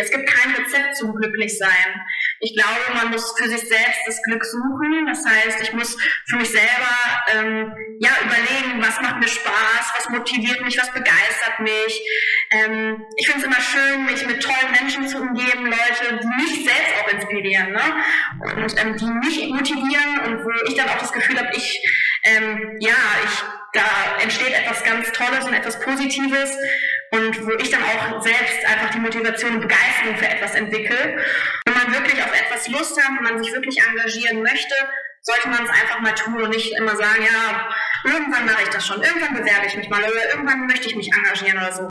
Es gibt kein Rezept zum Glücklichsein. Ich glaube, man muss für sich selbst das Glück suchen. Das heißt, ich muss für mich selber ähm, ja, überlegen, was macht mir Spaß, was motiviert mich, was begeistert mich. Ähm, ich finde es immer schön, mich mit tollen Menschen zu umgeben, Leute, die mich selbst auch inspirieren ne? und ähm, die mich motivieren und wo ich dann auch das Gefühl habe, ich, ähm, ja, ich, da entsteht etwas ganz Tolles und etwas Positives und wo ich dann auch selbst einfach die Motivation und Begeisterung für etwas entwickle. Wenn man wirklich auf etwas Lust hat, wenn man sich wirklich engagieren möchte, sollte man es einfach mal tun und nicht immer sagen, ja, irgendwann mache ich das schon, irgendwann bewerbe ich mich mal oder irgendwann möchte ich mich engagieren oder so.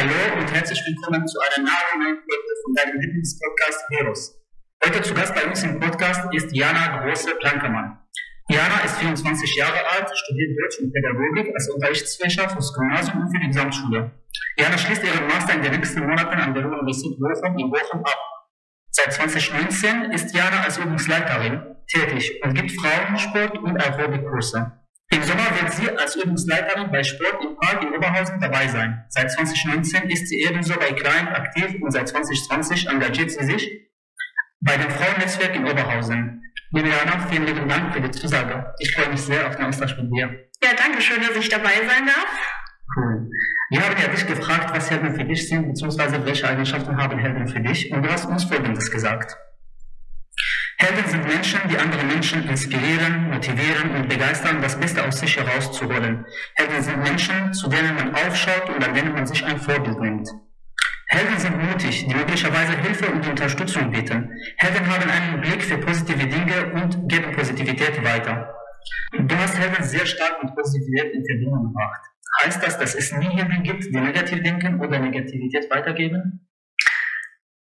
Hallo und herzlich willkommen zu einer neuen Folge von deinem Lieblingspodcast Heroes. Heute zu Gast bei uns im Podcast ist Jana Große-Plankermann. Jana ist 24 Jahre alt, studiert Deutsch und Pädagogik als Unterrichtsfächer fürs Gymnasium und für die Gesamtschule. Jana schließt ihren Master in den nächsten Monaten an der Universität Bochum in Bochum ab. Seit 2019 ist Jana als Übungsleiterin tätig und gibt Frauensport und Aerobikkurse. Im Sommer wird sie als Übungsleiterin bei Sport im Park in Oberhausen dabei sein. Seit 2019 ist sie ebenso bei Klein aktiv und seit 2020 engagiert sie sich bei dem Frauennetzwerk in Oberhausen. Liebe Jana, vielen lieben Dank für die Zusage. Ich freue mich sehr auf den Austausch mit dir. Ja, danke schön, dass ich dabei sein darf. Cool. Wir haben ja dich gefragt, was Helden für dich sind, beziehungsweise welche Eigenschaften haben Helden für dich, und du hast uns Folgendes gesagt. Helden sind Menschen, die andere Menschen inspirieren, motivieren und begeistern, das Beste aus sich herauszuholen. Helden sind Menschen, zu denen man aufschaut und an denen man sich ein Vorbild nimmt. Helden sind mutig, die möglicherweise Hilfe und Unterstützung bieten. Helden haben einen Blick für positive Dinge und geben Positivität weiter. Du hast Helden sehr stark mit Positivität in Verbindung gebracht. Heißt das, dass es nie Helden gibt, die negativ denken oder Negativität weitergeben?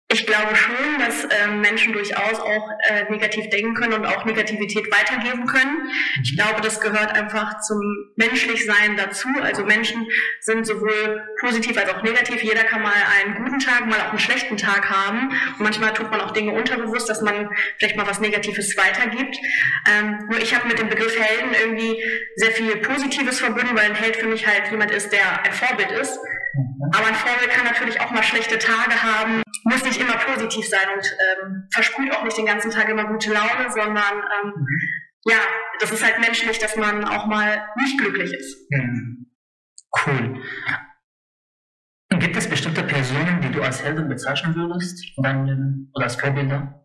Ich glaube schon, dass äh, Menschen durchaus auch äh, negativ denken können und auch Negativität weitergeben können. Ich glaube, das gehört einfach zum Menschlichsein dazu. Also Menschen sind sowohl positiv als auch negativ. Jeder kann mal einen guten Tag, mal auch einen schlechten Tag haben. Und manchmal tut man auch Dinge unterbewusst, dass man vielleicht mal was Negatives weitergibt. Ähm, nur ich habe mit dem Begriff Helden irgendwie sehr viel Positives verbunden, weil ein Held für mich halt jemand ist, der ein Vorbild ist. Aber ein Vorbild kann natürlich auch mal schlechte Tage haben, muss nicht immer positiv sein und ähm, versprüht auch nicht den ganzen Tag immer gute Laune, sondern ähm, mhm. ja, das ist halt menschlich, dass man auch mal nicht glücklich ist. Mhm. Cool. Gibt es bestimmte Personen, die du als Helden bezeichnen würdest oder als Vorbilder?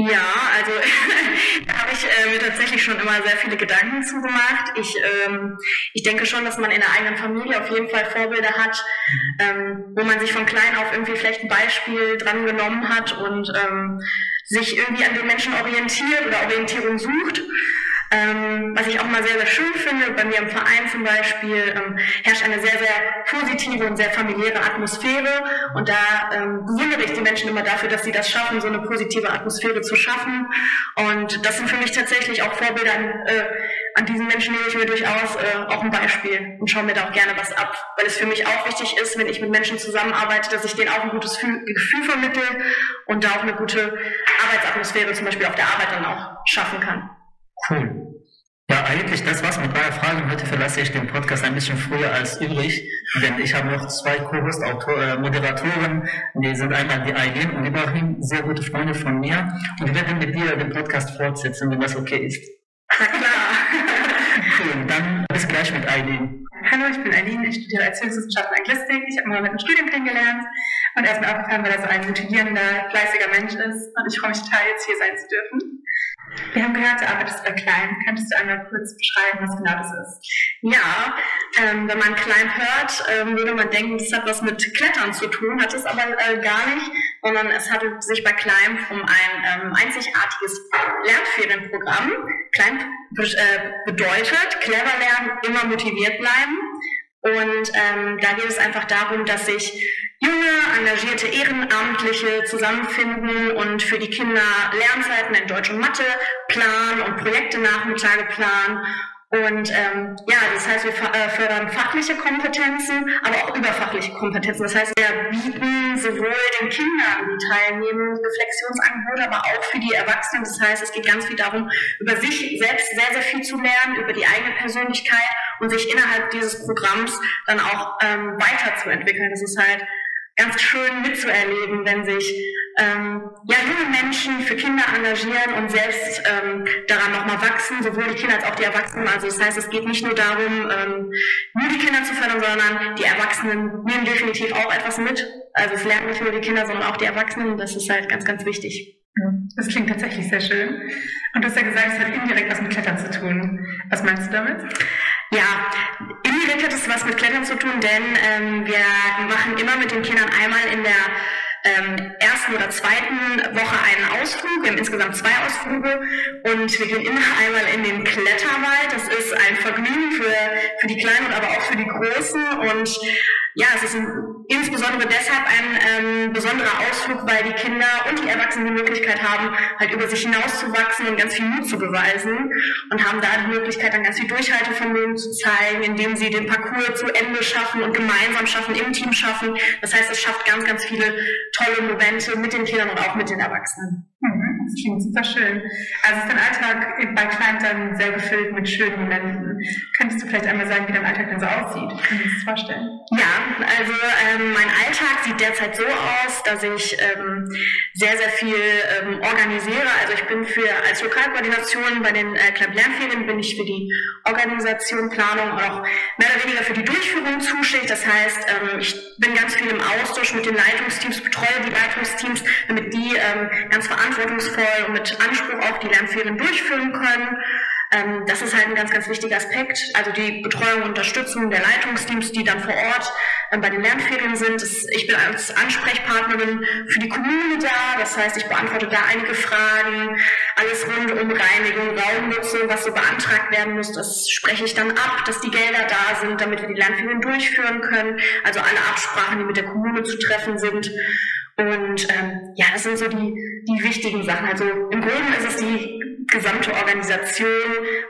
Ja, also da habe ich äh, mir tatsächlich schon immer sehr viele Gedanken zugemacht. Ich, ähm, ich denke schon, dass man in der eigenen Familie auf jeden Fall Vorbilder hat, ähm, wo man sich von klein auf irgendwie vielleicht ein Beispiel dran genommen hat und ähm, sich irgendwie an den Menschen orientiert oder Orientierung sucht. Ähm, was ich auch mal sehr, sehr schön finde, bei mir im Verein zum Beispiel ähm, herrscht eine sehr, sehr positive und sehr familiäre Atmosphäre und da ähm, bewundere ich die Menschen immer dafür, dass sie das schaffen, so eine positive Atmosphäre zu schaffen und das sind für mich tatsächlich auch Vorbilder, äh, an diesen Menschen nehme ich mir durchaus äh, auch ein Beispiel und schaue mir da auch gerne was ab, weil es für mich auch wichtig ist, wenn ich mit Menschen zusammenarbeite, dass ich denen auch ein gutes Gefühl vermittle und da auch eine gute Arbeitsatmosphäre zum Beispiel auf der Arbeit dann auch schaffen kann. Cool. Ja, eigentlich das war's mit meiner Frage. Heute verlasse ich den Podcast ein bisschen früher als übrig, denn ich habe noch zwei Co-Host-Moderatoren, die sind einmal die Eileen und Ibrahim, sehr gute Freunde von mir und wir werden mit dir den Podcast fortsetzen, wenn das okay ist. Na klar. Cool, dann bis gleich mit Eileen. Hallo, ich bin Eileen, ich studiere Erziehungswissenschaften und Anglistik. Ich habe mal mit dem Studium kennengelernt und er ist mir aufgefallen, weil er so ein motivierender, fleißiger Mensch ist und ich freue mich total, jetzt hier sein zu dürfen. Wir haben gehört, du arbeitest bei Klein. Könntest du einmal kurz beschreiben, was genau das ist? Ja, ähm, wenn man Klein hört, ähm, würde man denken, das hat was mit Klettern zu tun, hat es aber äh, gar nicht, sondern es handelt sich bei Klein um ein ähm, einzigartiges Lernferienprogramm. Klein be äh, bedeutet, clever lernen, immer motiviert bleiben. Und ähm, da geht es einfach darum, dass sich junge, engagierte Ehrenamtliche zusammenfinden und für die Kinder Lernzeiten in Deutsch und Mathe planen und Projekte Nachmittage planen Und ähm, ja, das heißt, wir äh, fördern fachliche Kompetenzen, aber auch überfachliche Kompetenzen. Das heißt, wir bieten sowohl den Kindern, die teilnehmen, Reflexionsangebote, aber auch für die Erwachsenen. Das heißt, es geht ganz viel darum, über sich selbst sehr, sehr viel zu lernen, über die eigene Persönlichkeit und sich innerhalb dieses Programms dann auch ähm, weiterzuentwickeln. Das ist halt ganz schön mitzuerleben, wenn sich ähm, ja, junge Menschen für Kinder engagieren und selbst ähm, daran nochmal wachsen, sowohl die Kinder als auch die Erwachsenen. Also das heißt, es geht nicht nur darum, ähm, nur die Kinder zu fördern, sondern die Erwachsenen nehmen definitiv auch etwas mit. Also es lernen nicht nur die Kinder, sondern auch die Erwachsenen. Das ist halt ganz, ganz wichtig. Das klingt tatsächlich sehr schön. Und du hast ja gesagt, es hat indirekt was mit Klettern zu tun. Was meinst du damit? Ja, indirekt hat es was mit Klettern zu tun, denn ähm, wir machen immer mit den Kindern einmal in der ähm, ersten oder zweiten Woche einen Ausflug. Wir haben insgesamt zwei Ausflüge und wir gehen immer einmal in den Kletterwald. Das ist ein Vergnügen für, für die Kleinen aber auch für die Großen und ja, es ist ein, insbesondere deshalb ein ähm, besonderer Ausflug, weil die Kinder und die Erwachsenen die Möglichkeit haben, halt über sich hinauszuwachsen und ganz viel Mut zu beweisen und haben da die Möglichkeit, dann ganz viel Durchhaltevermögen zu zeigen, indem sie den Parcours zu Ende schaffen und gemeinsam schaffen, im Team schaffen. Das heißt, es schafft ganz, ganz viele tolle Momente mit den Kindern und auch mit den Erwachsenen. Mhm, das klingt super schön. Also ist dein Alltag bei Klein dann sehr gefüllt mit schönen Momenten. Könntest du vielleicht einmal sagen, wie dein Alltag denn so aussieht? Kannst du das vorstellen? Ja, also ähm, mein Alltag sieht derzeit so aus, dass ich ähm, sehr, sehr viel ähm, organisiere. Also ich bin für als Lokalkoordination bei den äh, Club Lernferien bin ich für die Organisation, Planung und auch mehr oder weniger für die Durchführung zuständig. Das heißt, ähm, ich bin ganz viel im Austausch mit den Leitungsteams, betreue die Leitungsteams, damit die ähm, ganz verantwortungsvoll und mit Anspruch auch die Lernferien durchführen können. Ähm, das ist halt ein ganz, ganz wichtiger Aspekt. Also die Betreuung und Unterstützung der Leitungsteams, die dann vor Ort ähm, bei den Lernferien sind. Das, ich bin als Ansprechpartnerin für die Kommune da. Das heißt, ich beantworte da einige Fragen. Alles rund um Reinigung, Raumnutzung, was so beantragt werden muss, das spreche ich dann ab, dass die Gelder da sind, damit wir die Lernferien durchführen können. Also alle Absprachen, die mit der Kommune zu treffen sind. Und ähm, ja, das sind so die, die wichtigen Sachen. Also im Grunde ist es die gesamte Organisation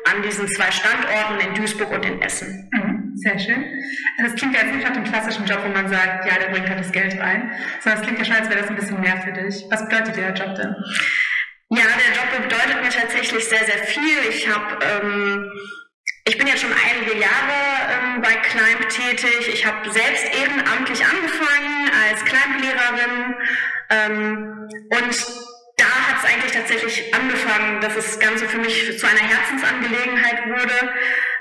an diesen zwei Standorten in Duisburg und in Essen. Mhm, sehr schön. Also es klingt ja jetzt nicht nach dem klassischen Job, wo man sagt, ja, der bringt halt das Geld rein, sondern es klingt ja schon, als wäre das ein bisschen mehr für dich. Was bedeutet dir der Job denn? Ja, der Job bedeutet mir tatsächlich sehr, sehr viel. Ich habe ähm, ich bin jetzt schon einige Jahre Climb tätig. Ich habe selbst ehrenamtlich angefangen als Climb-Lehrerin ähm, und da hat es eigentlich tatsächlich angefangen, dass das Ganze für mich zu einer Herzensangelegenheit wurde.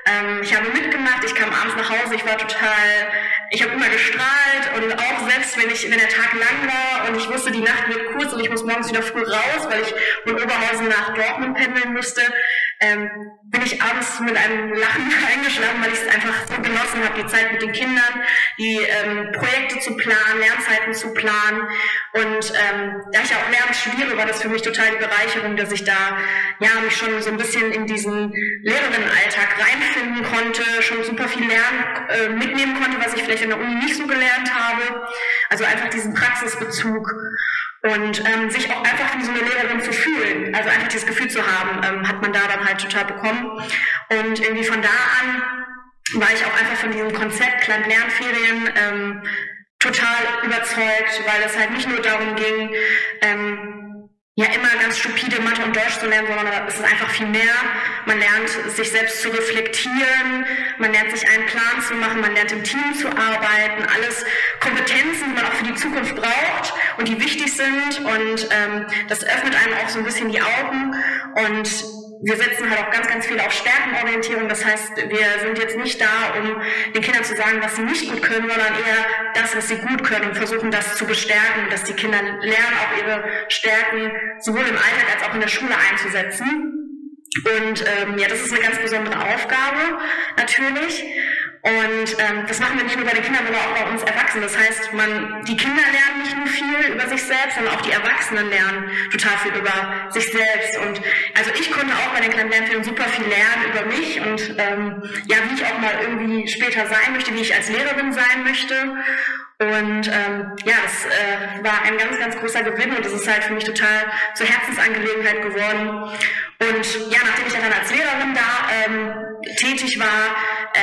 Ähm, ich habe mitgemacht, ich kam abends nach Hause, ich war total, ich habe immer gestrahlt und auch selbst wenn ich, wenn der Tag lang war und ich wusste, die Nacht wird kurz und ich muss morgens wieder früh raus, weil ich von Oberhausen nach Dortmund pendeln musste, ähm, bin ich abends mit einem Lachen eingeschlafen, weil ich es einfach so genossen habe, die Zeit mit den Kindern, die ähm, Projekte zu planen, Lernzeiten zu planen. Und ähm, da ich auch Lehramt studiere, war das für mich total die Bereicherung, dass ich da ja mich schon so ein bisschen in diesen Lehrerinnenalltag reinfinden konnte, schon super viel lernen, äh, mitnehmen konnte, was ich vielleicht in der Uni nicht so gelernt habe. Also einfach diesen Praxisbezug und ähm, sich auch einfach wie so eine Lehrerin zu fühlen, also einfach dieses Gefühl zu haben, ähm, hat man da dann halt total bekommen. Und irgendwie von da an war ich auch einfach von diesem Konzept Klein Lernferien ähm, total überzeugt, weil es halt nicht nur darum ging, ähm, ja immer ganz stupide Mathe und Deutsch zu lernen, sondern es ist einfach viel mehr. Man lernt sich selbst zu reflektieren, man lernt sich einen Plan zu machen, man lernt im Team zu arbeiten, alles Kompetenzen, die man auch für die Zukunft braucht und die wichtig sind und ähm, das öffnet einem auch so ein bisschen die Augen und wir setzen halt auch ganz, ganz viel auf Stärkenorientierung. Das heißt, wir sind jetzt nicht da, um den Kindern zu sagen, was sie nicht gut können, sondern eher das, was sie gut können und versuchen, das zu bestärken, dass die Kinder lernen, auch ihre Stärken sowohl im Alltag als auch in der Schule einzusetzen. Und ähm, ja, das ist eine ganz besondere Aufgabe, natürlich. Und ähm, das machen wir nicht nur bei den Kindern, sondern auch bei uns Erwachsenen. Das heißt, man, die Kinder lernen nicht nur viel über sich selbst, sondern auch die Erwachsenen lernen total viel über sich selbst. Und also ich konnte auch bei den kleinen Lernfilmen super viel lernen über mich und ähm, ja, wie ich auch mal irgendwie später sein möchte, wie ich als Lehrerin sein möchte. Und ähm, ja, es äh, war ein ganz, ganz großer Gewinn und es ist halt für mich total zur Herzensangelegenheit geworden. Und ja, nachdem ich dann als Lehrerin da ähm, tätig war,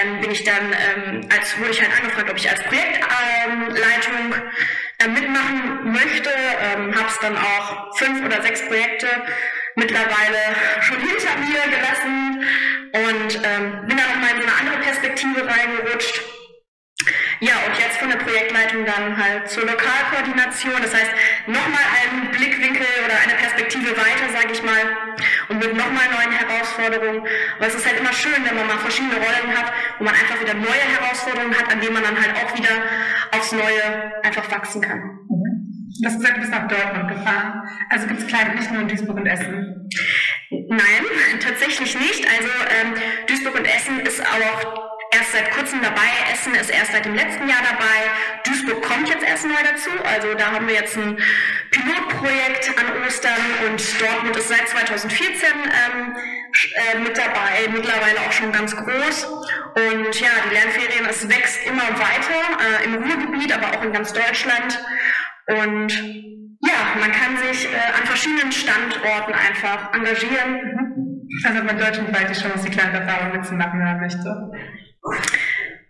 ähm, bin ich dann, ähm, als wurde ich halt angefragt, ob ich als Projektleitung äh, mitmachen möchte. Ähm, Habe es dann auch fünf oder sechs Projekte mittlerweile schon hinter mir gelassen und ähm, bin dann nochmal in so eine andere Perspektive reingerutscht ja, und jetzt von der Projektleitung dann halt zur Lokalkoordination. Das heißt, nochmal einen Blickwinkel oder eine Perspektive weiter, sage ich mal, und mit nochmal neuen Herausforderungen. Aber es ist halt immer schön, wenn man mal verschiedene Rollen hat, wo man einfach wieder neue Herausforderungen hat, an denen man dann halt auch wieder aufs Neue einfach wachsen kann. Mhm. Du hast gesagt, du bist nach Dortmund gefahren. Also gibt es Klein nicht nur in Duisburg und Essen? Nein, tatsächlich nicht. Also ähm, Duisburg und Essen ist auch erst seit kurzem dabei. Essen ist erst seit dem letzten Jahr dabei. Duisburg kommt jetzt erst neu dazu. Also da haben wir jetzt ein Pilotprojekt an Ostern und Dortmund ist seit 2014 ähm, äh, mit dabei, mittlerweile auch schon ganz groß. Und ja, die Lernferien, es wächst immer weiter äh, im Ruhrgebiet, aber auch in ganz Deutschland. Und ja, man kann sich äh, an verschiedenen Standorten einfach engagieren. Also man deutschlandweit die Chance, die kleine Erfahrung mitzumachen haben möchte.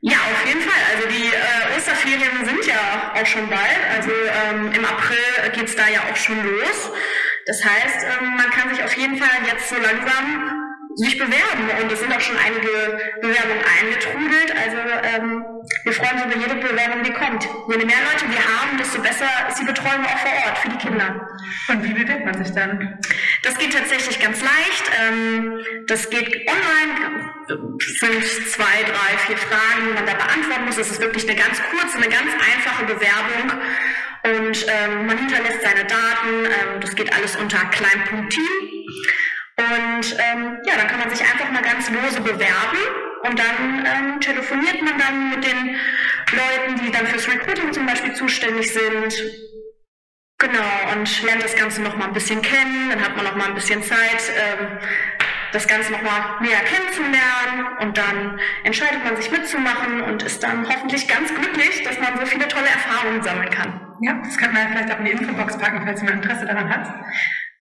Ja, auf jeden Fall. Also die äh, Osterferien sind ja auch schon bald. Also ähm, im April geht es da ja auch schon los. Das heißt, ähm, man kann sich auf jeden Fall jetzt so langsam sich bewerben und es sind auch schon einige Bewerbungen eingetrudelt. Also ähm, wir freuen uns über jede Bewerbung, die kommt. Je mehr Leute wir haben, desto besser ist die Betreuung auch vor Ort für die Kinder. Und wie bewirbt man sich dann? Das geht tatsächlich ganz leicht. Ähm, das geht online. Sind zwei, drei, vier Fragen, die man da beantworten muss. Es ist wirklich eine ganz kurze, eine ganz einfache Bewerbung. Und ähm, man hinterlässt seine Daten. Ähm, das geht alles unter klein.team. Und ähm, ja, dann kann man sich einfach mal ganz lose bewerben und dann ähm, telefoniert man dann mit den Leuten, die dann fürs Recruiting zum Beispiel zuständig sind. Genau, und lernt das Ganze noch mal ein bisschen kennen, dann hat man noch mal ein bisschen Zeit, ähm, das Ganze noch mal näher kennenzulernen und dann entscheidet man sich mitzumachen und ist dann hoffentlich ganz glücklich, dass man so viele tolle Erfahrungen sammeln kann. Ja, das kann man vielleicht auch in die Infobox packen, falls jemand Interesse daran hat.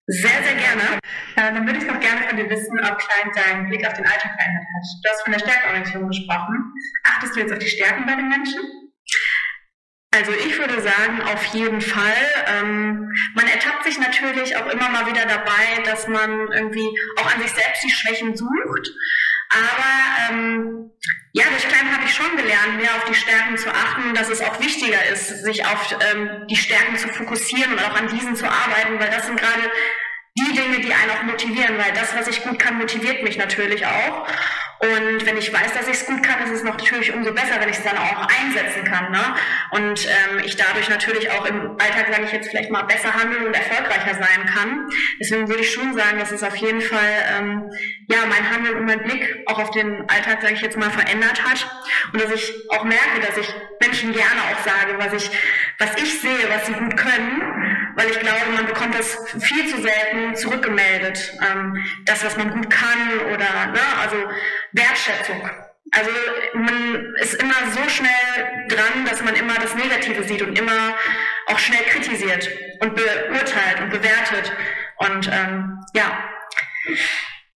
Sehr, sehr gerne. Äh, dann würde ich noch gerne von dir wissen, ob Klein deinen Blick auf den Alltag verändert hat. Du hast von der Stärkenorientierung gesprochen. Achtest du jetzt auf die Stärken bei den Menschen? Also ich würde sagen, auf jeden Fall. Ähm, man ertappt sich natürlich auch immer mal wieder dabei, dass man irgendwie auch an sich selbst die Schwächen sucht. Aber ähm, ja, durch Klein habe ich schon gelernt, mehr auf die Stärken zu achten, dass es auch wichtiger ist, sich auf ähm, die Stärken zu fokussieren und auch an diesen zu arbeiten, weil das sind gerade die Dinge, die einen auch motivieren, weil das, was ich gut kann, motiviert mich natürlich auch. Und wenn ich weiß, dass ich es gut kann, ist es natürlich umso besser, wenn ich es dann auch einsetzen kann. Ne? Und ähm, ich dadurch natürlich auch im Alltag, sage ich jetzt vielleicht mal, besser handeln und erfolgreicher sein kann. Deswegen würde ich schon sagen, dass es auf jeden Fall ähm, ja mein Handeln und mein Blick auch auf den Alltag, sage ich jetzt mal, verändert hat. Und dass ich auch merke, dass ich Menschen gerne auch sage, was ich, was ich sehe, was sie gut können, weil ich glaube, man bekommt das viel zu selten zurückgemeldet. Ähm, das, was man gut kann oder, ne, also Wertschätzung. Also man ist immer so schnell dran, dass man immer das Negative sieht und immer auch schnell kritisiert und beurteilt und bewertet. Und ähm, ja.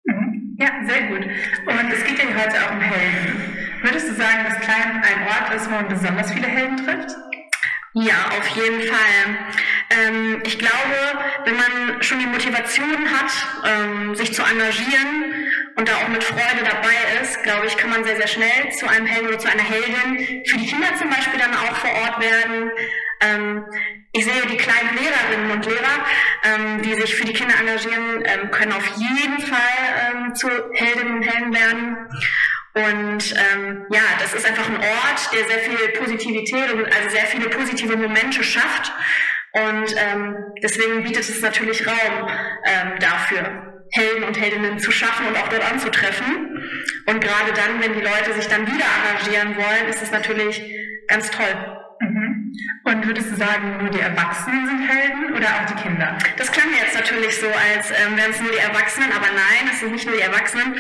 Mhm. Ja, sehr gut. Und es geht ja heute auch um Helden. Würdest du sagen, dass Klein ein Ort ist, wo man besonders viele Helden trifft? Ja, auf jeden Fall. Ähm, ich glaube, wenn man schon die Motivation hat, ähm, sich zu engagieren und da auch mit Freude dabei ist, glaube ich, kann man sehr, sehr schnell zu einem Helden oder zu einer Heldin für die Kinder zum Beispiel dann auch vor Ort werden. Ähm, ich sehe die kleinen Lehrerinnen und Lehrer, ähm, die sich für die Kinder engagieren, ähm, können auf jeden Fall ähm, zu Heldinnen und Helden werden. Und ähm, ja, das ist einfach ein Ort, der sehr viel Positivität und also sehr viele positive Momente schafft. Und ähm, deswegen bietet es natürlich Raum ähm, dafür, Helden und Heldinnen zu schaffen und auch dort anzutreffen. Und gerade dann, wenn die Leute sich dann wieder engagieren wollen, ist es natürlich ganz toll. Mhm. Und würdest du sagen, nur die Erwachsenen sind Helden oder auch die Kinder? Das klang jetzt natürlich so, als ähm, wären es nur die Erwachsenen, aber nein, es sind nicht nur die Erwachsenen,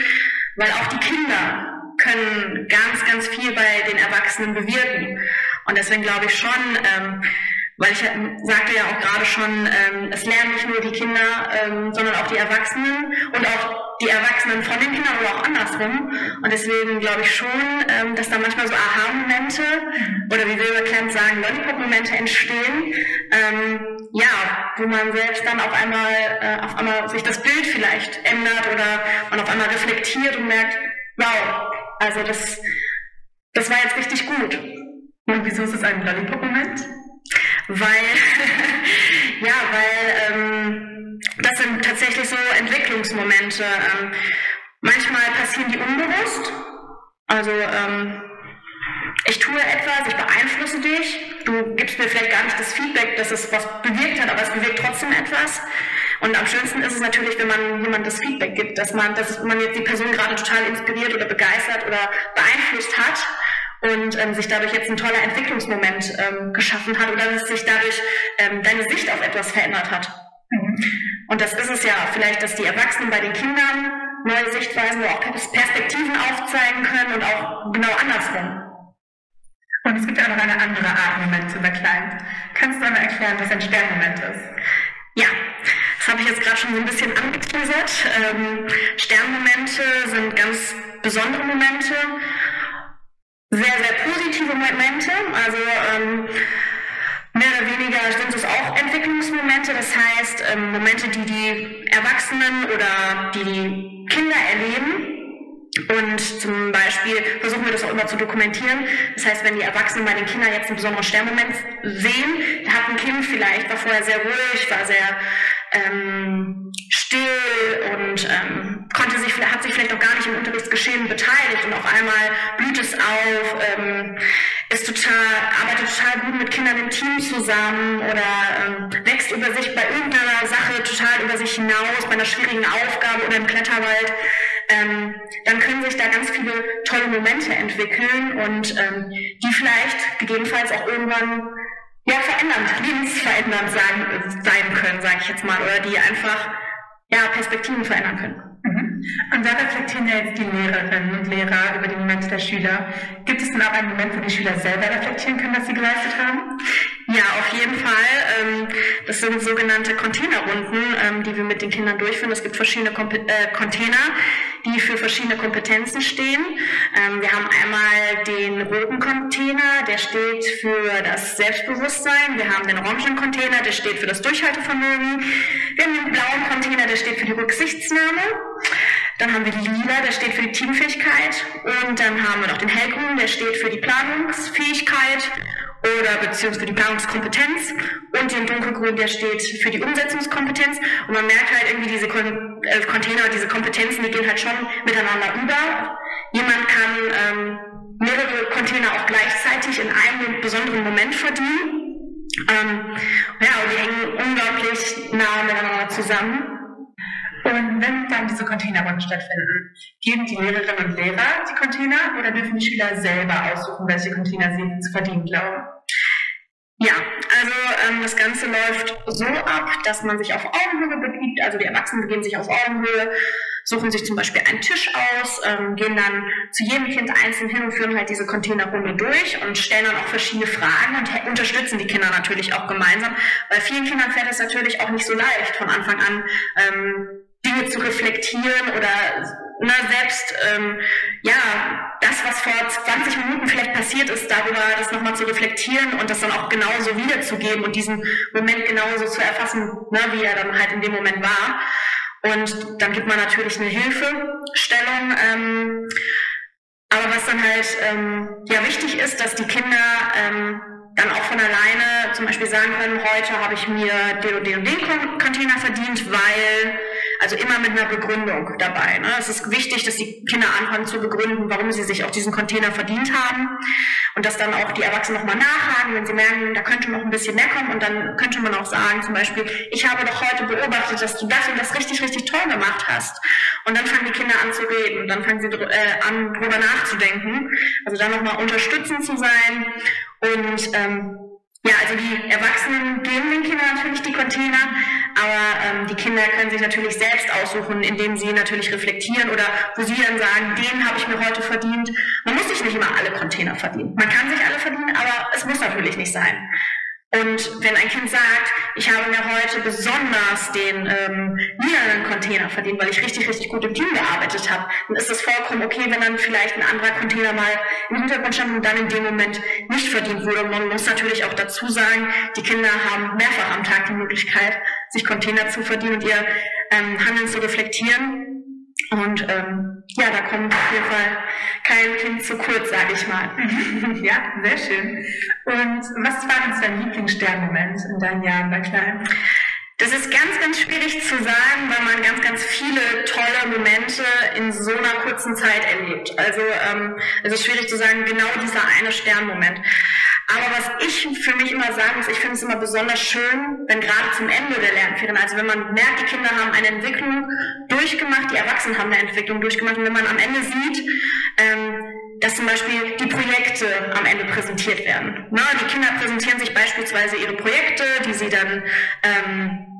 weil auch die Kinder können ganz, ganz viel bei den Erwachsenen bewirken. Und deswegen glaube ich schon, ähm, weil ich sagte ja auch gerade schon, ähm, es lernen nicht nur die Kinder, ähm, sondern auch die Erwachsenen und auch die Erwachsenen von den Kindern oder auch andersrum. Und deswegen glaube ich schon, ähm, dass da manchmal so Aha-Momente oder wie wir Clemens sagen, Lollipop-Momente entstehen, ähm, ja, wo man selbst dann auf einmal, äh, auf einmal sich das Bild vielleicht ändert oder man auf einmal reflektiert und merkt, wow, also das, das war jetzt richtig gut. Und wieso ist es ein Lollipop-Moment? weil, ja, weil ähm, das sind tatsächlich so Entwicklungsmomente. Ähm, manchmal passieren die unbewusst. Also ähm, ich tue etwas, ich beeinflusse dich, du gibst mir vielleicht gar nicht das Feedback, dass es was bewirkt hat, aber es bewirkt trotzdem etwas. Und am schönsten ist es natürlich, wenn man jemand das Feedback gibt, dass man, dass man jetzt die Person gerade total inspiriert oder begeistert oder beeinflusst hat und ähm, sich dadurch jetzt ein toller Entwicklungsmoment ähm, geschaffen hat oder dass sich dadurch ähm, deine Sicht auf etwas verändert hat. Mhm. Und das ist es ja vielleicht, dass die Erwachsenen bei den Kindern neue Sichtweisen oder auch Perspektiven aufzeigen können und auch genau andersrum. Und es gibt auch noch eine andere Art, Moment zu verkleiden. Kannst du einmal erklären, was ein Sternmoment ist? Ja, das habe ich jetzt gerade schon so ein bisschen angeteasert. Ähm, Sternmomente sind ganz besondere Momente sehr, sehr positive Momente. Also ähm, mehr oder weniger sind es auch Entwicklungsmomente, das heißt ähm, Momente, die die Erwachsenen oder die Kinder erleben. Und Beispiel versuchen wir das auch immer zu dokumentieren. Das heißt, wenn die Erwachsenen bei den Kindern jetzt einen besonderen Sternmoment sehen, hat ein Kind vielleicht, war vorher sehr ruhig, war sehr ähm, still und ähm, konnte sich, hat sich vielleicht auch gar nicht im Unterrichtsgeschehen beteiligt und auf einmal blüht es auf, ähm, ist total, arbeitet total gut mit Kindern im Team zusammen oder ähm, wächst über sich bei irgendeiner Sache total über sich hinaus, bei einer schwierigen Aufgabe oder im Kletterwald, ähm, dann können sich da ganz viele tolle Momente entwickeln und ähm, die vielleicht gegebenenfalls auch irgendwann ja, verändernd, lebensverändernd sagen, sein können, sage ich jetzt mal, oder die einfach ja, Perspektiven verändern können. Und da reflektieren ja jetzt die Lehrerinnen und Lehrer über die Momente der Schüler. Gibt es denn auch einen Moment, wo die Schüler selber reflektieren können, was sie geleistet haben? Ja, auf jeden Fall. Ähm, das sind sogenannte Containerrunden, ähm, die wir mit den Kindern durchführen. Es gibt verschiedene äh, Container, die für verschiedene Kompetenzen stehen. Ähm, wir haben einmal den roten Container, der steht für das Selbstbewusstsein. Wir haben den orangen Container, der steht für das Durchhaltevermögen. Wir haben den blauen Container, der steht für die Rücksichtsnahme. Dann haben wir die lila, der steht für die Teamfähigkeit. Und dann haben wir noch den hellgrünen, der steht für die Planungsfähigkeit oder beziehungsweise für die Planungskompetenz und den dunkelgrün, der steht für die Umsetzungskompetenz. Und man merkt halt irgendwie diese Kon äh, Container, diese Kompetenzen, die gehen halt schon miteinander über. Jemand kann ähm, mehrere Container auch gleichzeitig in einem besonderen Moment verdienen. Ähm, ja, und die hängen unglaublich nah miteinander zusammen. Und wenn dann diese Containerrunden stattfinden, geben die Lehrerinnen und Lehrer die Container oder dürfen die Schüler selber aussuchen, welche Container sie zu verdienen glauben? Ja, also ähm, das Ganze läuft so ab, dass man sich auf Augenhöhe begibt, also die Erwachsenen begeben sich auf Augenhöhe, suchen sich zum Beispiel einen Tisch aus, ähm, gehen dann zu jedem Kind einzeln hin und führen halt diese Containerrunde durch und stellen dann auch verschiedene Fragen und unterstützen die Kinder natürlich auch gemeinsam. Bei vielen Kindern fällt es natürlich auch nicht so leicht von Anfang an ähm, Dinge zu reflektieren oder na, selbst ähm, ja das, was vor 20 Minuten vielleicht passiert ist, darüber das nochmal zu reflektieren und das dann auch genauso wiederzugeben und diesen Moment genauso zu erfassen, ne, wie er dann halt in dem Moment war. Und dann gibt man natürlich eine Hilfestellung. Ähm, aber was dann halt ähm, ja wichtig ist, dass die Kinder ähm, dann auch von alleine zum Beispiel sagen können, heute habe ich mir den und den und den Container verdient, weil also immer mit einer Begründung dabei. Ne? Es ist wichtig, dass die Kinder anfangen zu begründen, warum sie sich auch diesen Container verdient haben und dass dann auch die Erwachsenen nochmal nachhaken, wenn sie merken, da könnte noch ein bisschen mehr kommen und dann könnte man auch sagen, zum Beispiel, ich habe doch heute beobachtet, dass du das und das richtig, richtig toll gemacht hast. Und dann fangen die Kinder an zu reden dann fangen sie äh, an, drüber nachzudenken. Also da nochmal unterstützend zu sein und ähm, ja, also die Erwachsenen geben den Kindern natürlich die Container, aber ähm, die Kinder können sich natürlich selbst aussuchen, indem sie natürlich reflektieren oder wo sie dann sagen, den habe ich mir heute verdient. Man muss sich nicht immer alle Container verdienen. Man kann sich alle verdienen, aber es muss natürlich nicht sein. Und wenn ein Kind sagt, ich habe mir heute besonders den ähm, lilanen Container verdient, weil ich richtig, richtig gut im Team gearbeitet habe, dann ist es vollkommen okay, wenn dann vielleicht ein anderer Container mal im Hintergrund stand und dann in dem Moment nicht verdient wurde. Und man muss natürlich auch dazu sagen, die Kinder haben mehrfach am Tag die Möglichkeit, sich Container zu verdienen und ihr ähm, Handeln zu reflektieren. Und ähm, ja, da kommt auf jeden Fall kein Kind zu kurz, sage ich mal. ja, sehr schön. Und was war denn dein Lieblingssternmoment in deinen Jahren bei Klein? Das ist ganz, ganz schwierig zu sagen, weil man ganz, ganz viele tolle Momente in so einer kurzen Zeit erlebt. Also ähm, es ist schwierig zu sagen, genau dieser eine Sternmoment. Aber was ich für mich immer sagen muss, ich finde es immer besonders schön, wenn gerade zum Ende der Lernferien, also wenn man merkt, die Kinder haben eine Entwicklung durchgemacht, die Erwachsenen haben eine Entwicklung durchgemacht und wenn man am Ende sieht, ähm, dass zum Beispiel die Projekte am Ende präsentiert werden. Na, die Kinder präsentieren sich beispielsweise ihre Projekte, die sie dann ähm,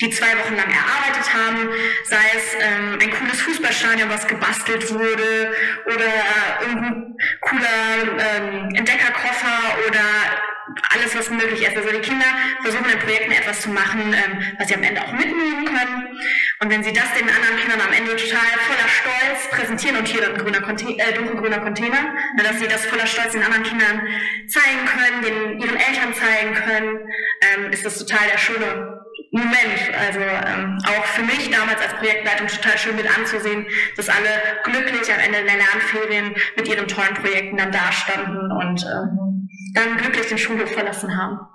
die zwei Wochen lang erarbeitet haben, sei es ähm, ein cooles Fußballstadion, was gebastelt wurde, oder äh, irgendein cooler ähm, Entdeckerkoffer oder alles, was möglich ist. Also die Kinder versuchen in Projekten etwas zu machen, ähm, was sie am Ende auch mitnehmen können. Und wenn sie das den anderen Kindern am Ende total voller Stolz präsentieren und hier dann grüner Container, äh, dunkelgrüner Container, dass sie das voller Stolz den anderen Kindern zeigen können, den ihren Eltern zeigen können, ähm, ist das total der schöne Moment. Also ähm, auch für mich damals als Projektleitung total schön mit anzusehen, dass alle glücklich am Ende der Lernferien mit ihren tollen Projekten dann dastanden und ähm, dann glücklich den Schulhof verlassen haben.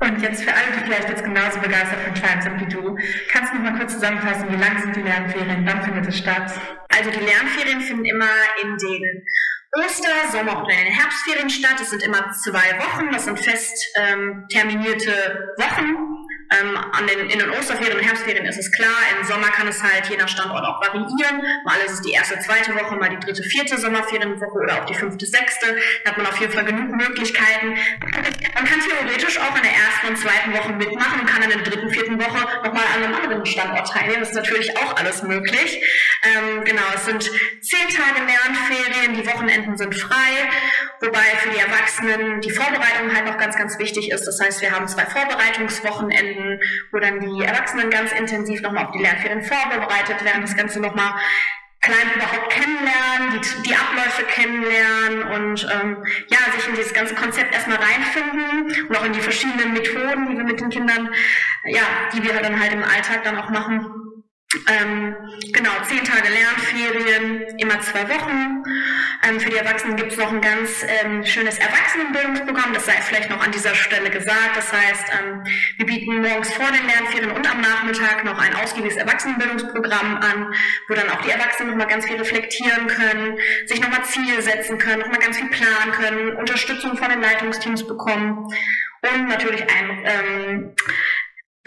Und jetzt für alle, die vielleicht jetzt genauso begeistert von Klein sind wie du, kannst du noch mal kurz zusammenfassen, wie lang sind die Lernferien, wann findet es statt? Also die Lernferien finden immer in den Oster-, Sommer- oder in den Herbstferien statt. Es sind immer zwei Wochen, das sind fest ähm, terminierte Wochen. Ähm, an den, in den Osterferien und Herbstferien ist es klar, im Sommer kann es halt je nach Standort auch variieren. Mal ist es die erste, zweite Woche, mal die dritte, vierte Sommerferienwoche oder auch die fünfte, sechste. Da hat man auf jeden Fall genug Möglichkeiten. Man kann theoretisch auch in der ersten und zweiten Woche mitmachen und kann in der dritten, vierten Woche nochmal an einem anderen Standort teilnehmen. Das ist natürlich auch alles möglich. Ähm, genau, es sind zehn Tage Lernferien, die Wochenenden sind frei, wobei für die Erwachsenen die Vorbereitung halt noch ganz, ganz wichtig ist. Das heißt, wir haben zwei Vorbereitungswochenenden Wochenenden, wo dann die Erwachsenen ganz intensiv nochmal auf die Lernferien vorbereitet werden, das Ganze nochmal klein überhaupt kennenlernen, die, die Abläufe kennenlernen und ähm, ja, sich in dieses ganze Konzept erstmal reinfinden und auch in die verschiedenen Methoden, die wir mit den Kindern, ja, die wir dann halt im Alltag dann auch machen, ähm, genau, zehn Tage Lernferien, immer zwei Wochen. Ähm, für die Erwachsenen gibt es noch ein ganz ähm, schönes Erwachsenenbildungsprogramm, das sei vielleicht noch an dieser Stelle gesagt. Das heißt, ähm, wir bieten morgens vor den Lernferien und am Nachmittag noch ein ausgiebiges Erwachsenenbildungsprogramm an, wo dann auch die Erwachsenen nochmal ganz viel reflektieren können, sich nochmal Ziele setzen können, nochmal ganz viel planen können, Unterstützung von den Leitungsteams bekommen und natürlich ein ähm,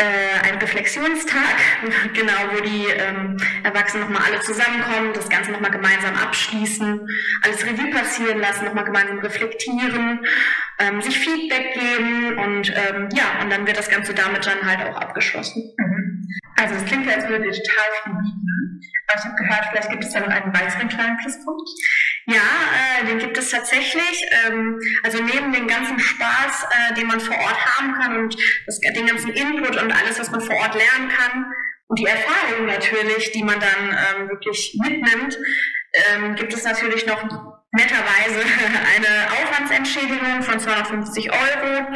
äh, ein Reflexionstag, genau, wo die ähm, Erwachsenen nochmal alle zusammenkommen, das Ganze nochmal gemeinsam abschließen, alles Revue passieren lassen, nochmal gemeinsam reflektieren, ähm, sich Feedback geben und ähm, ja, und dann wird das Ganze damit dann halt auch abgeschlossen. Mhm. Also es klingt ja, als würdet ihr total viel bieten, aber ich habe gehört, vielleicht gibt es da noch einen weiteren kleinen Pluspunkt. Ja, äh, den gibt es tatsächlich. Ähm, also neben dem ganzen Spaß, äh, den man vor Ort haben kann und das, den ganzen Input und alles, was man vor Ort lernen kann und die Erfahrungen natürlich, die man dann ähm, wirklich mitnimmt, ähm, gibt es natürlich noch netterweise eine Aufwandsentschädigung von 250 Euro,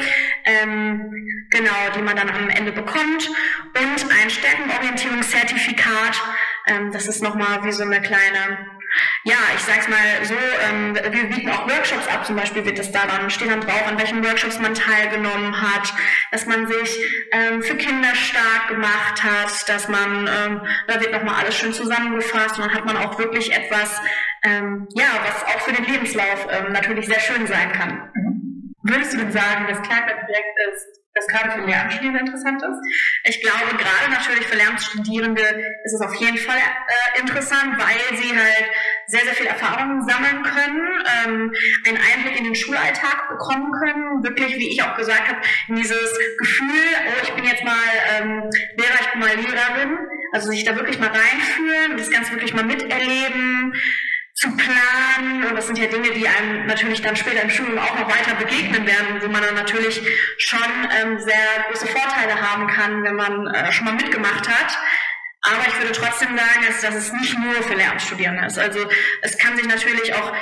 ähm, genau, die man dann am Ende bekommt und ein Stärkenorientierungszertifikat. Ähm, das ist nochmal wie so eine kleine ja, ich sag's mal so, ähm, wir bieten auch Workshops ab, zum Beispiel wird es da dann, steht dann drauf, an welchen Workshops man teilgenommen hat, dass man sich ähm, für Kinder stark gemacht hat, dass man, ähm, da wird nochmal alles schön zusammengefasst und dann hat man auch wirklich etwas, ähm, ja, was auch für den Lebenslauf ähm, natürlich sehr schön sein kann. Mhm. Würdest du denn sagen, das Kleinbandprojekt ist das gerade für Lehramtsstudierende interessant ist? Ich glaube, gerade natürlich für Lehramtsstudierende ist es auf jeden Fall äh, interessant, weil sie halt sehr, sehr viel Erfahrung sammeln können, ähm, einen Einblick in den Schulalltag bekommen können, wirklich, wie ich auch gesagt habe, in dieses Gefühl, oh, ich bin jetzt mal ähm, Lehrer, ich bin mal Lehrerin, also sich da wirklich mal reinfühlen und das Ganze wirklich mal miterleben, zu planen. Und das sind ja Dinge, die einem natürlich dann später im Studium auch noch weiter begegnen werden, wo man dann natürlich schon ähm, sehr große Vorteile haben kann, wenn man äh, schon mal mitgemacht hat. Aber ich würde trotzdem sagen, dass, dass es nicht nur für Lehramtsstudierende ist. Also es kann sich natürlich auch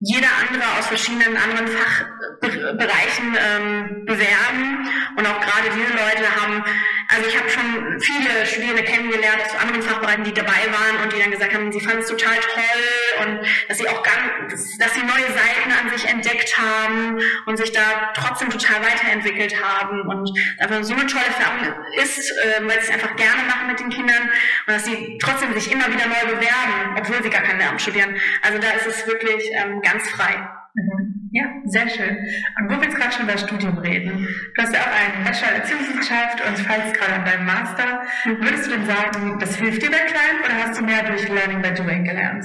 jeder andere aus verschiedenen anderen Fachbereichen ähm, bewerben. Und auch gerade diese Leute haben, also ich habe schon viele Studierende kennengelernt aus anderen Fachbereichen, die dabei waren und die dann gesagt haben, sie fanden es total toll und dass sie auch ganz, dass sie neue Seiten an sich entdeckt haben und sich da trotzdem total weiterentwickelt haben und einfach so eine tolle Erfahrung ist, äh, weil sie es einfach gerne machen mit den Kindern und dass sie trotzdem sich immer wieder neu bewerben, obwohl sie gar kein Lehramt studieren. Also da ist es wirklich ähm, ganz frei. Mhm. Ja, sehr schön. Und wo wir jetzt gerade schon über Studium reden, du hast ja auch einen Bachelor Erziehungswissenschaft und falls gerade an deinem Master. Mhm. Würdest du denn sagen, das hilft dir bei Klein oder hast du mehr durch Learning by Doing gelernt?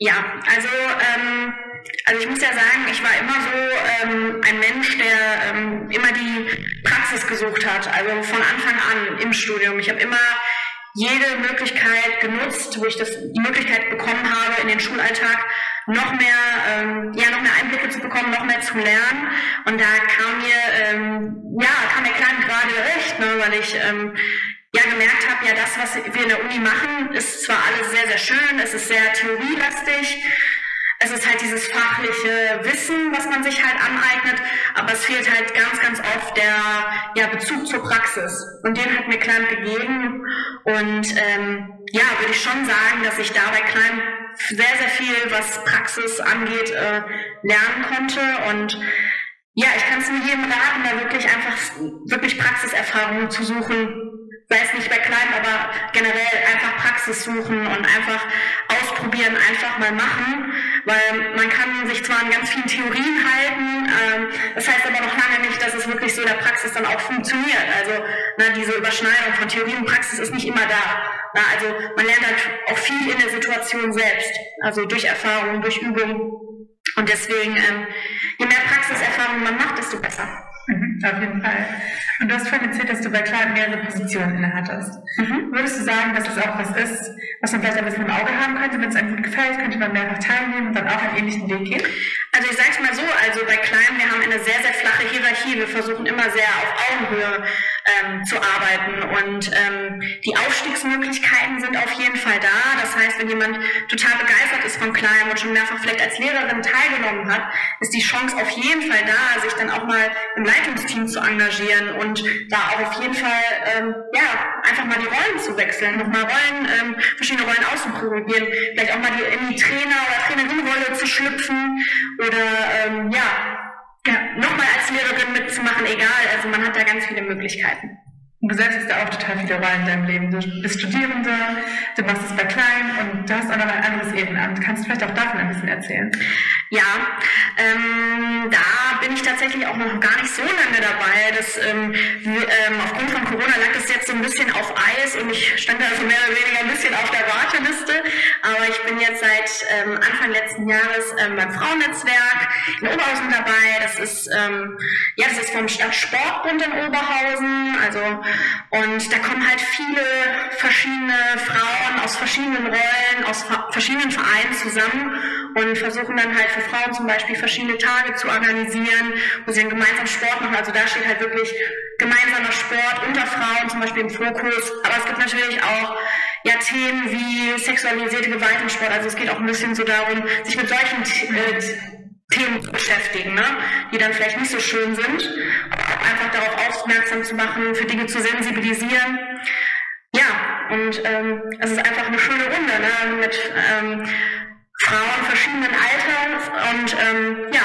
Ja, also, ähm, also ich muss ja sagen, ich war immer so ähm, ein Mensch, der ähm, immer die Praxis gesucht hat, also von Anfang an im Studium. Ich habe immer jede Möglichkeit genutzt, wo ich das, die Möglichkeit bekommen habe, in den Schulalltag noch mehr, ähm, ja, noch mehr Einblicke zu bekommen, noch mehr zu lernen. Und da kam mir, ähm, ja, kam mir Klein gerade recht, ne, weil ich ähm, ja gemerkt habe, ja, das, was wir in der Uni machen, ist zwar alles sehr, sehr schön, es ist sehr theorielastig, es ist halt dieses fachliche Wissen, was man sich halt aneignet, aber es fehlt halt ganz, ganz oft der ja, Bezug zur Praxis. Und den hat mir Klein gegeben. Und ähm, ja, würde ich schon sagen, dass ich da bei Klein sehr, sehr viel, was Praxis angeht, äh, lernen konnte. Und ja, ich kann es nur jedem raten, da wirklich einfach wirklich Praxiserfahrungen zu suchen, sei es nicht bei Klein, aber generell einfach Praxis suchen und einfach ausprobieren, einfach mal machen, weil man kann sich zwar an ganz vielen Theorien halten, ähm, das heißt aber noch lange nicht, dass es wirklich so in der Praxis dann auch funktioniert. Also na, diese Überschneidung von Theorie und Praxis ist nicht immer da. Na, also man lernt halt auch viel in der Situation selbst, also durch Erfahrung, durch Übung. Und deswegen, ähm, je mehr Praxiserfahrung man macht, desto besser. Auf jeden Fall. Und du hast vorhin erzählt, dass du bei Klein mehrere Positionen innehattest. Mhm. Würdest du sagen, dass es auch was ist, was man vielleicht ein bisschen im Auge haben könnte, wenn es einem gut gefällt, könnte man mehrfach teilnehmen und dann auch einen ähnlichen Weg gehen? Also ich sage es mal so, also bei Klein, wir haben eine sehr, sehr flache Hierarchie. Wir versuchen immer sehr auf Augenhöhe ähm, zu arbeiten und ähm, die Aufstiegsmöglichkeiten sind auf jeden Fall da. Das heißt, wenn jemand total begeistert ist von Klein und schon mehrfach vielleicht als Lehrerin teilgenommen hat, ist die Chance auf jeden Fall da, sich dann auch mal im Leitungsteam zu engagieren und da auch auf jeden Fall ähm, ja einfach mal die Rollen zu wechseln, nochmal Rollen, ähm, verschiedene Rollen auszuprobieren, vielleicht auch mal die, in die Trainer- oder Trainerinnenrolle zu schlüpfen oder ähm, ja, ja, nochmal als Lehrerin mitzumachen, egal. Also man hat da ganz viele Möglichkeiten. Du selbst hast ja auch total viele Rollen in deinem Leben. Du bist Studierende, du machst es bei Klein und du hast auch noch ein anderes Ehrenamt. Kannst du vielleicht auch davon ein bisschen erzählen? Ja, ähm, da bin ich tatsächlich auch noch gar nicht so lange dabei. Das, ähm, ähm, aufgrund von Corona lag das jetzt so ein bisschen auf Eis und ich stand da so mehr oder weniger ein bisschen auf der Warteliste. Aber ich bin jetzt seit ähm, Anfang letzten Jahres ähm, beim Frauennetzwerk in Oberhausen dabei. Das ist, ähm, ja, das ist vom Stadtsportbund in Oberhausen. Also und da kommen halt viele verschiedene Frauen aus verschiedenen Rollen, aus verschiedenen Vereinen zusammen und versuchen dann halt für Frauen zum Beispiel verschiedene Tage zu organisieren, wo sie dann gemeinsam Sport machen. Also da steht halt wirklich gemeinsamer Sport unter Frauen zum Beispiel im Fokus. Aber es gibt natürlich auch ja, Themen wie sexualisierte Gewalt im Sport. Also es geht auch ein bisschen so darum, sich mit solchen äh, Themen zu beschäftigen, ne? die dann vielleicht nicht so schön sind, aber auch einfach darauf aufmerksam zu machen, für Dinge zu sensibilisieren. Ja, und ähm, es ist einfach eine schöne Runde ne? mit ähm, Frauen verschiedenen Alters und ähm, ja,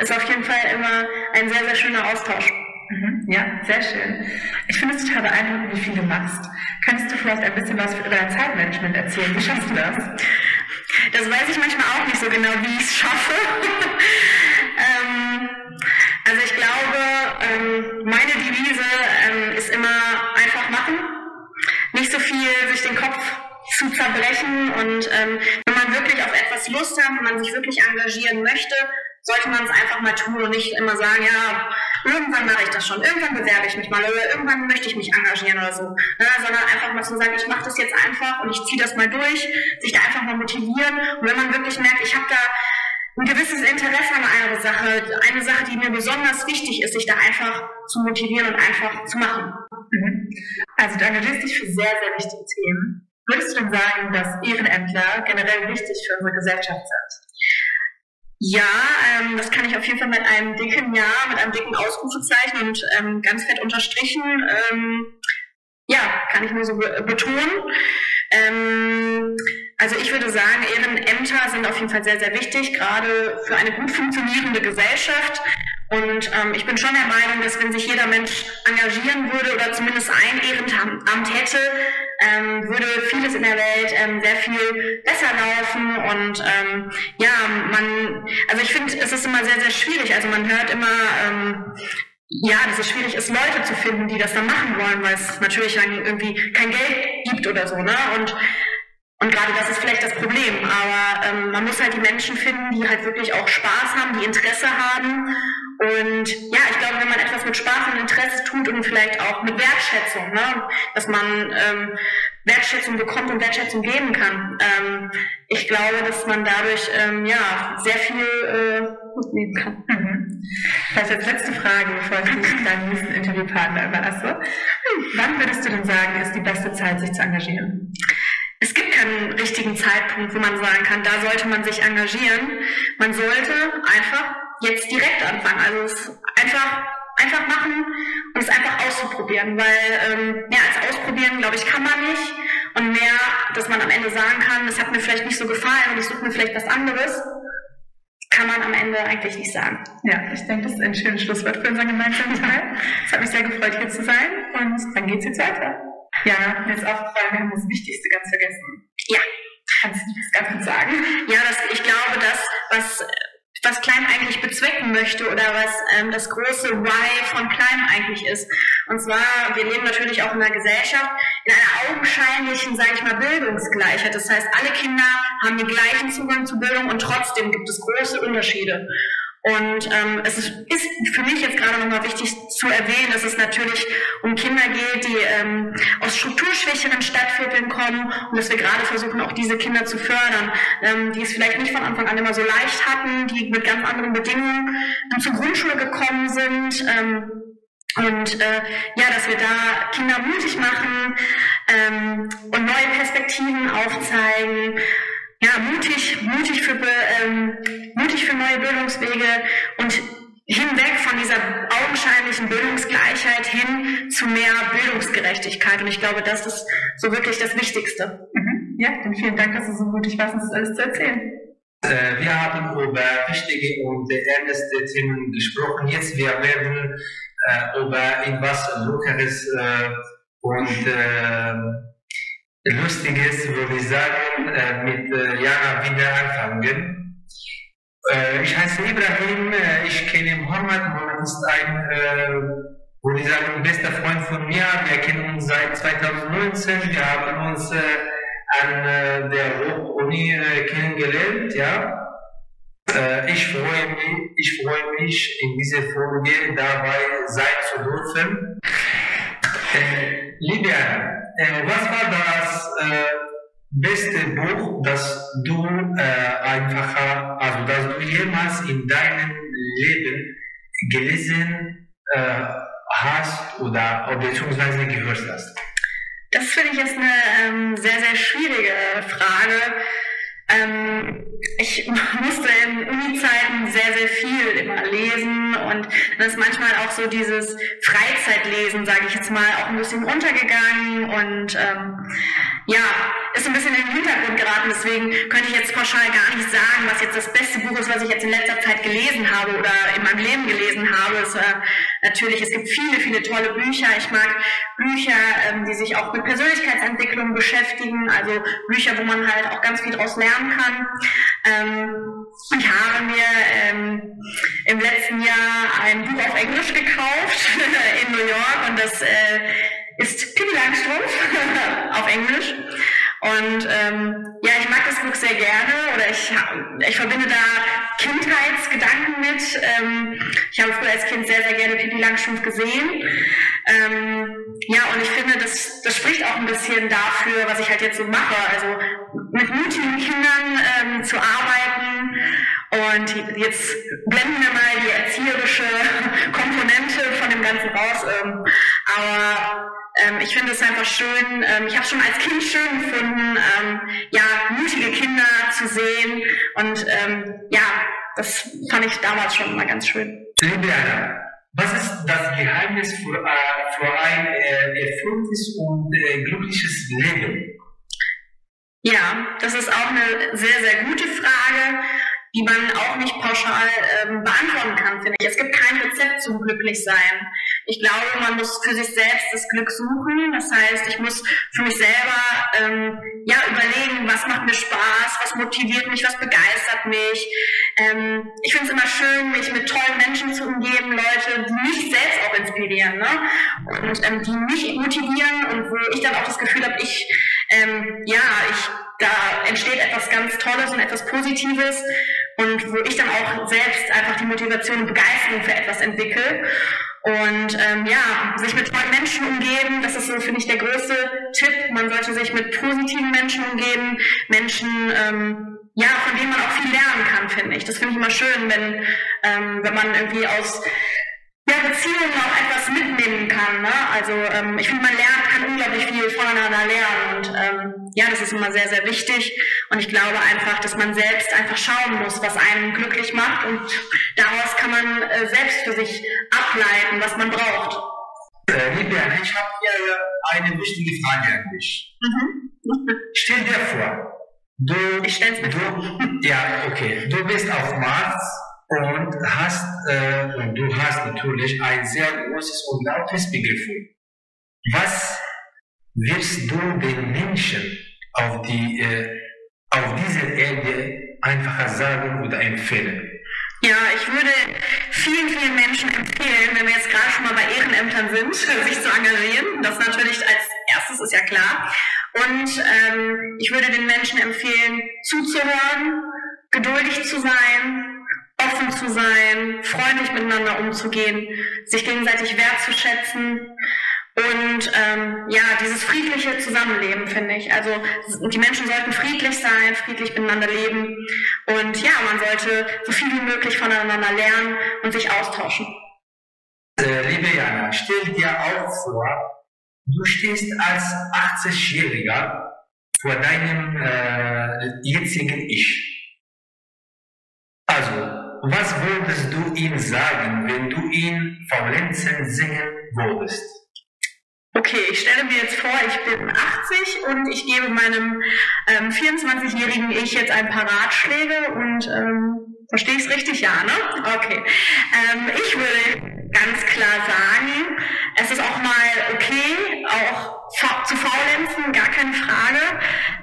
ist auf jeden Fall immer ein sehr, sehr schöner Austausch. Mhm. Ja, sehr schön. Ich finde es total beeindruckend, wie viel du machst. Kannst du vielleicht ein bisschen was über dein Zeitmanagement erzählen? Wie schaffst du das? Das weiß ich manchmal auch nicht so genau, wie ich es schaffe. ähm, also ich glaube, ähm, meine Devise ähm, ist immer einfach machen. Nicht so viel sich den Kopf zu zerbrechen und ähm, wenn man wirklich auf etwas Lust hat, wenn man sich wirklich engagieren möchte, sollte man es einfach mal tun und nicht immer sagen, ja, irgendwann mache ich das schon, irgendwann bewerbe ich mich mal oder irgendwann möchte ich mich engagieren oder so. Ne? Sondern einfach mal zu sagen, ich mache das jetzt einfach und ich ziehe das mal durch, sich da einfach mal motivieren. Und wenn man wirklich merkt, ich habe da ein gewisses Interesse an einer Sache, eine Sache, die mir besonders wichtig ist, sich da einfach zu motivieren und einfach zu machen. Mhm. Also du engagierst dich für sehr, sehr wichtige Themen. Würdest du denn sagen, dass Ehrenämtler generell wichtig für unsere Gesellschaft sind? Ja, ähm, das kann ich auf jeden Fall mit einem dicken Ja, mit einem dicken Ausrufezeichen und ähm, ganz fett unterstrichen. Ähm, ja, kann ich nur so be betonen. Ähm, also ich würde sagen, Ehrenämter sind auf jeden Fall sehr, sehr wichtig, gerade für eine gut funktionierende Gesellschaft. Und ähm, ich bin schon der Meinung, dass wenn sich jeder Mensch engagieren würde oder zumindest ein Ehrenamt hätte, ähm, würde vieles in der Welt ähm, sehr viel besser laufen. Und ähm, ja, man, also ich finde, es ist immer sehr, sehr schwierig. Also man hört immer, ähm, ja, dass es schwierig ist, Leute zu finden, die das dann machen wollen, weil es natürlich dann irgendwie kein Geld gibt oder so, ne? Und und gerade das ist vielleicht das Problem. Aber ähm, man muss halt die Menschen finden, die halt wirklich auch Spaß haben, die Interesse haben. Und ja, ich glaube, wenn man etwas mit Spaß und Interesse tut und vielleicht auch mit Wertschätzung, ne, dass man ähm, Wertschätzung bekommt und Wertschätzung geben kann. Ähm, ich glaube, dass man dadurch ähm, ja sehr viel äh, mitnehmen kann. Mhm. Vielleicht als letzte Frage, bevor ich deinen nächsten Interviewpartner überlasse. Wann würdest du denn sagen, ist die beste Zeit, sich zu engagieren? Es gibt keinen richtigen Zeitpunkt, wo man sagen kann, da sollte man sich engagieren. Man sollte einfach jetzt direkt anfangen. Also es einfach, einfach machen und es einfach auszuprobieren, weil ähm, mehr als ausprobieren, glaube ich, kann man nicht. Und mehr, dass man am Ende sagen kann, es hat mir vielleicht nicht so gefallen und ich suche mir vielleicht was anderes, kann man am Ende eigentlich nicht sagen. Ja, ich denke, das ist ein schönes Schlusswort für unseren gemeinsamen Teil. Es hat mich sehr gefreut, hier zu sein und dann geht's jetzt weiter. Ja, mir ist aufgefallen, wir haben das Wichtigste ganz vergessen. Ja. Kannst du das ganz kurz sagen? Ja, das, ich glaube, das, was, was Klein eigentlich bezwecken möchte oder was ähm, das große Why von Klein eigentlich ist. Und zwar, wir leben natürlich auch in einer Gesellschaft in einer augenscheinlichen, sage ich mal, Bildungsgleichheit. Das heißt, alle Kinder haben den gleichen Zugang zu Bildung und trotzdem gibt es große Unterschiede. Und ähm, es ist, ist für mich jetzt gerade nochmal wichtig zu erwähnen, dass es natürlich um Kinder geht, die ähm, aus strukturschwächeren Stadtvierteln kommen und dass wir gerade versuchen, auch diese Kinder zu fördern, ähm, die es vielleicht nicht von Anfang an immer so leicht hatten, die mit ganz anderen Bedingungen zur Grundschule gekommen sind. Ähm, und äh, ja, dass wir da Kinder mutig machen ähm, und neue Perspektiven aufzeigen ja, mutig, mutig für, ähm, mutig für neue Bildungswege und hinweg von dieser augenscheinlichen Bildungsgleichheit hin zu mehr Bildungsgerechtigkeit. Und ich glaube, das ist so wirklich das Wichtigste. Mhm. Ja, und vielen Dank, dass du so mutig warst, uns das alles zu erzählen. Äh, wir haben über wichtige und ernste Themen gesprochen. Jetzt wir werden äh, über etwas Lockeres äh, und äh, Lustiges würde ich sagen, äh, mit äh, Jana wieder anfangen. Äh, ich heiße Ibrahim, ich kenne Mohammed. Mohammed ist ein, würde ich sagen, bester Freund von mir. Wir kennen uns seit 2019. Wir haben uns an der äh, kennengelernt. Ja. Ich, freue mich, ich freue mich, in dieser Folge dabei sein zu dürfen. Liebe äh, was war das äh, beste Buch, das du äh, einfach, also das du jemals in deinem Leben gelesen äh, hast oder, oder beziehungsweise gehört hast? Das finde ich jetzt eine ähm, sehr, sehr schwierige Frage. Ähm, ich musste in Uni-Zeiten sehr, sehr viel immer lesen und dann ist manchmal auch so dieses Freizeitlesen, sage ich jetzt mal, auch ein bisschen untergegangen und ähm, ja, ist ein bisschen in den Hintergrund geraten. Deswegen könnte ich jetzt pauschal gar nicht sagen, was jetzt das beste Buch ist, was ich jetzt in letzter Zeit gelesen habe oder in meinem Leben gelesen habe. Es, äh, natürlich, es gibt viele, viele tolle Bücher. Ich mag Bücher, ähm, die sich auch mit Persönlichkeitsentwicklung beschäftigen, also Bücher, wo man halt auch ganz viel daraus lernen kann. Ähm, ich habe mir ähm, im letzten Jahr ein Buch auf Englisch gekauft in New York und das äh, ist Pippi Langstrumpf auf Englisch. Und ähm, ja, ich mag das Buch sehr gerne oder ich, ich verbinde da Kindheitsgedanken mit. Ähm, ich habe früher als Kind sehr, sehr gerne Pippi Langstrumpf gesehen. Ähm, ja, und ich finde, das, das spricht auch ein bisschen dafür, was ich halt jetzt so mache. Also mit mutigen Kindern ähm, zu arbeiten. Und jetzt blenden wir mal die erzieherische Komponente von dem Ganzen raus. Ähm, aber ich finde es einfach schön, ähm, ich habe schon als Kind schön gefunden, ähm, ja, mutige Kinder zu sehen und ähm, ja, das fand ich damals schon immer ganz schön. Anna, was ist das Geheimnis für, äh, für ein äh, erfülltes und äh, glückliches Leben? Ja, das ist auch eine sehr, sehr gute Frage die man auch nicht pauschal ähm, beantworten kann, finde ich. Es gibt kein Rezept zum Glücklichsein. Ich glaube, man muss für sich selbst das Glück suchen. Das heißt, ich muss für mich selber ähm, ja überlegen, was macht mir Spaß, was motiviert mich, was begeistert mich. Ähm, ich finde es immer schön, mich mit tollen Menschen zu umgeben, Leute, die mich selbst auch inspirieren ne? und ähm, die mich motivieren und wo ich dann auch das Gefühl habe, ich ähm, ja, ich da entsteht etwas ganz Tolles und etwas Positives und wo ich dann auch selbst einfach die Motivation und Begeisterung für etwas entwickle. Und ähm, ja, sich mit tollen Menschen umgeben, das ist so, finde ich, der größte Tipp. Man sollte sich mit positiven Menschen umgeben, Menschen, ähm, ja, von denen man auch viel lernen kann, finde ich. Das finde ich immer schön, wenn, ähm, wenn man irgendwie aus ja, Beziehungen auch etwas mitnehmen kann. Ne? Also ähm, ich finde, man lernt, kann unglaublich viel voneinander lernen und ähm, ja, das ist immer sehr, sehr wichtig und ich glaube einfach, dass man selbst einfach schauen muss, was einen glücklich macht und daraus kann man äh, selbst für sich ableiten, was man braucht. Äh, liebe Anne, ich habe hier eine wichtige Frage an dich. Mhm. Stell dir vor, du, ich stell's mir du, vor. ja, okay, du bist auf Mars und hast, äh, du hast natürlich ein sehr großes und lautes Begriff. Was wirst du den Menschen auf, die, äh, auf dieser Erde einfacher sagen oder empfehlen? Ja, ich würde vielen, vielen Menschen empfehlen, wenn wir jetzt gerade schon mal bei Ehrenämtern sind, sich zu engagieren. Das natürlich als erstes ist ja klar. Und ähm, ich würde den Menschen empfehlen, zuzuhören, geduldig zu sein, offen zu sein, freundlich miteinander umzugehen, sich gegenseitig wertzuschätzen und ähm, ja, dieses friedliche Zusammenleben, finde ich. Also die Menschen sollten friedlich sein, friedlich miteinander leben und ja, man sollte so viel wie möglich voneinander lernen und sich austauschen. Äh, liebe Jana, stell dir auch vor, du stehst als 80-Jähriger vor deinem äh, jetzigen Ich. Also, was würdest du ihm sagen, wenn du ihn vom Lenzen singen würdest? Okay, ich stelle mir jetzt vor, ich bin 80 und ich gebe meinem ähm, 24-jährigen Ich jetzt ein paar Ratschläge und ähm, verstehe ich es richtig? Ja, ne? Okay. Ähm, ich würde ganz klar sagen, es ist auch mal okay, auch zu faulenzen, gar keine Frage.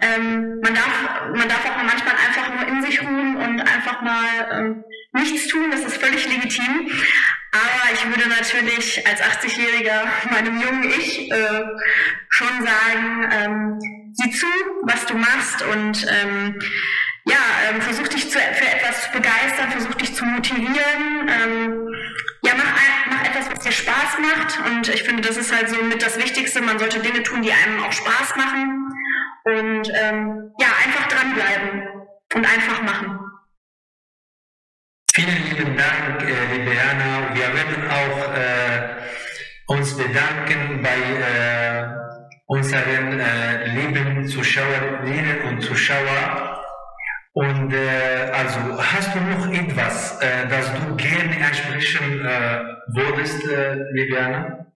Ähm, man, darf, man darf auch manchmal einfach nur in sich ruhen und einfach mal ähm, nichts tun, das ist völlig legitim. Aber ich würde natürlich als 80-Jähriger meinem jungen Ich äh, schon sagen, ähm, sieh zu, was du machst und ähm, ja, ähm, versuch dich zu, für etwas zu begeistern, versuch dich zu motivieren. Ähm, ja, mach, mach etwas, was dir Spaß macht. Und ich finde, das ist halt so mit das Wichtigste. Man sollte Dinge tun, die einem auch Spaß machen. Und ähm, ja, einfach dranbleiben und einfach machen. Vielen lieben Dank, äh, liebe Jana. Wir werden auch äh, uns bedanken bei äh, unseren äh, lieben Zuschauerinnen und Zuschauern. Und äh, also hast du noch etwas, äh, das du gerne ansprechen äh, würdest, äh, Libiana?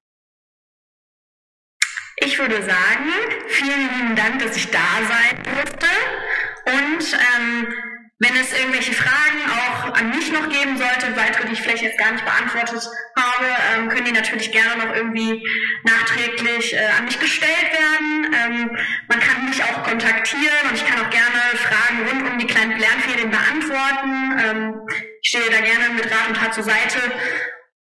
Ich würde sagen, vielen lieben Dank, dass ich da sein durfte. Und ähm, wenn es irgendwelche Fragen auch an mich noch geben sollte, weitere, die ich vielleicht jetzt gar nicht beantwortet habe, ähm, können die natürlich gerne noch irgendwie nachträglich äh, an mich gestellt werden. Ähm, man kann mich auch kontaktieren und ich kann auch gerne Fragen rund um die kleinen Lernferien beantworten. Ähm, ich stehe da gerne mit Rat und Tat zur Seite.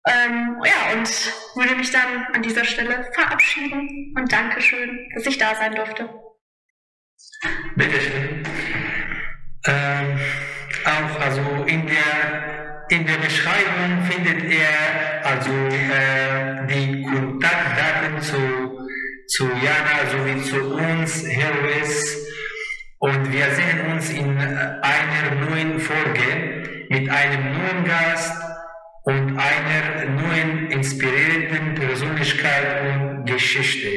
Ja, und würde mich dann an dieser Stelle verabschieden und Dankeschön, dass ich da sein durfte. Bitte schön. Ähm, auch also in der, in der Beschreibung findet ihr also äh, die Kontaktdaten zu, zu Jana sowie zu uns, Heroes. Und wir sehen uns in einer neuen Folge mit einem neuen Gast und einer neuen inspirierenden Persönlichkeit und Geschichte.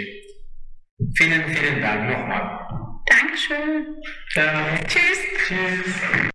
Vielen, vielen Dank nochmal. Dankeschön. Ciao. Tschüss. Tschüss.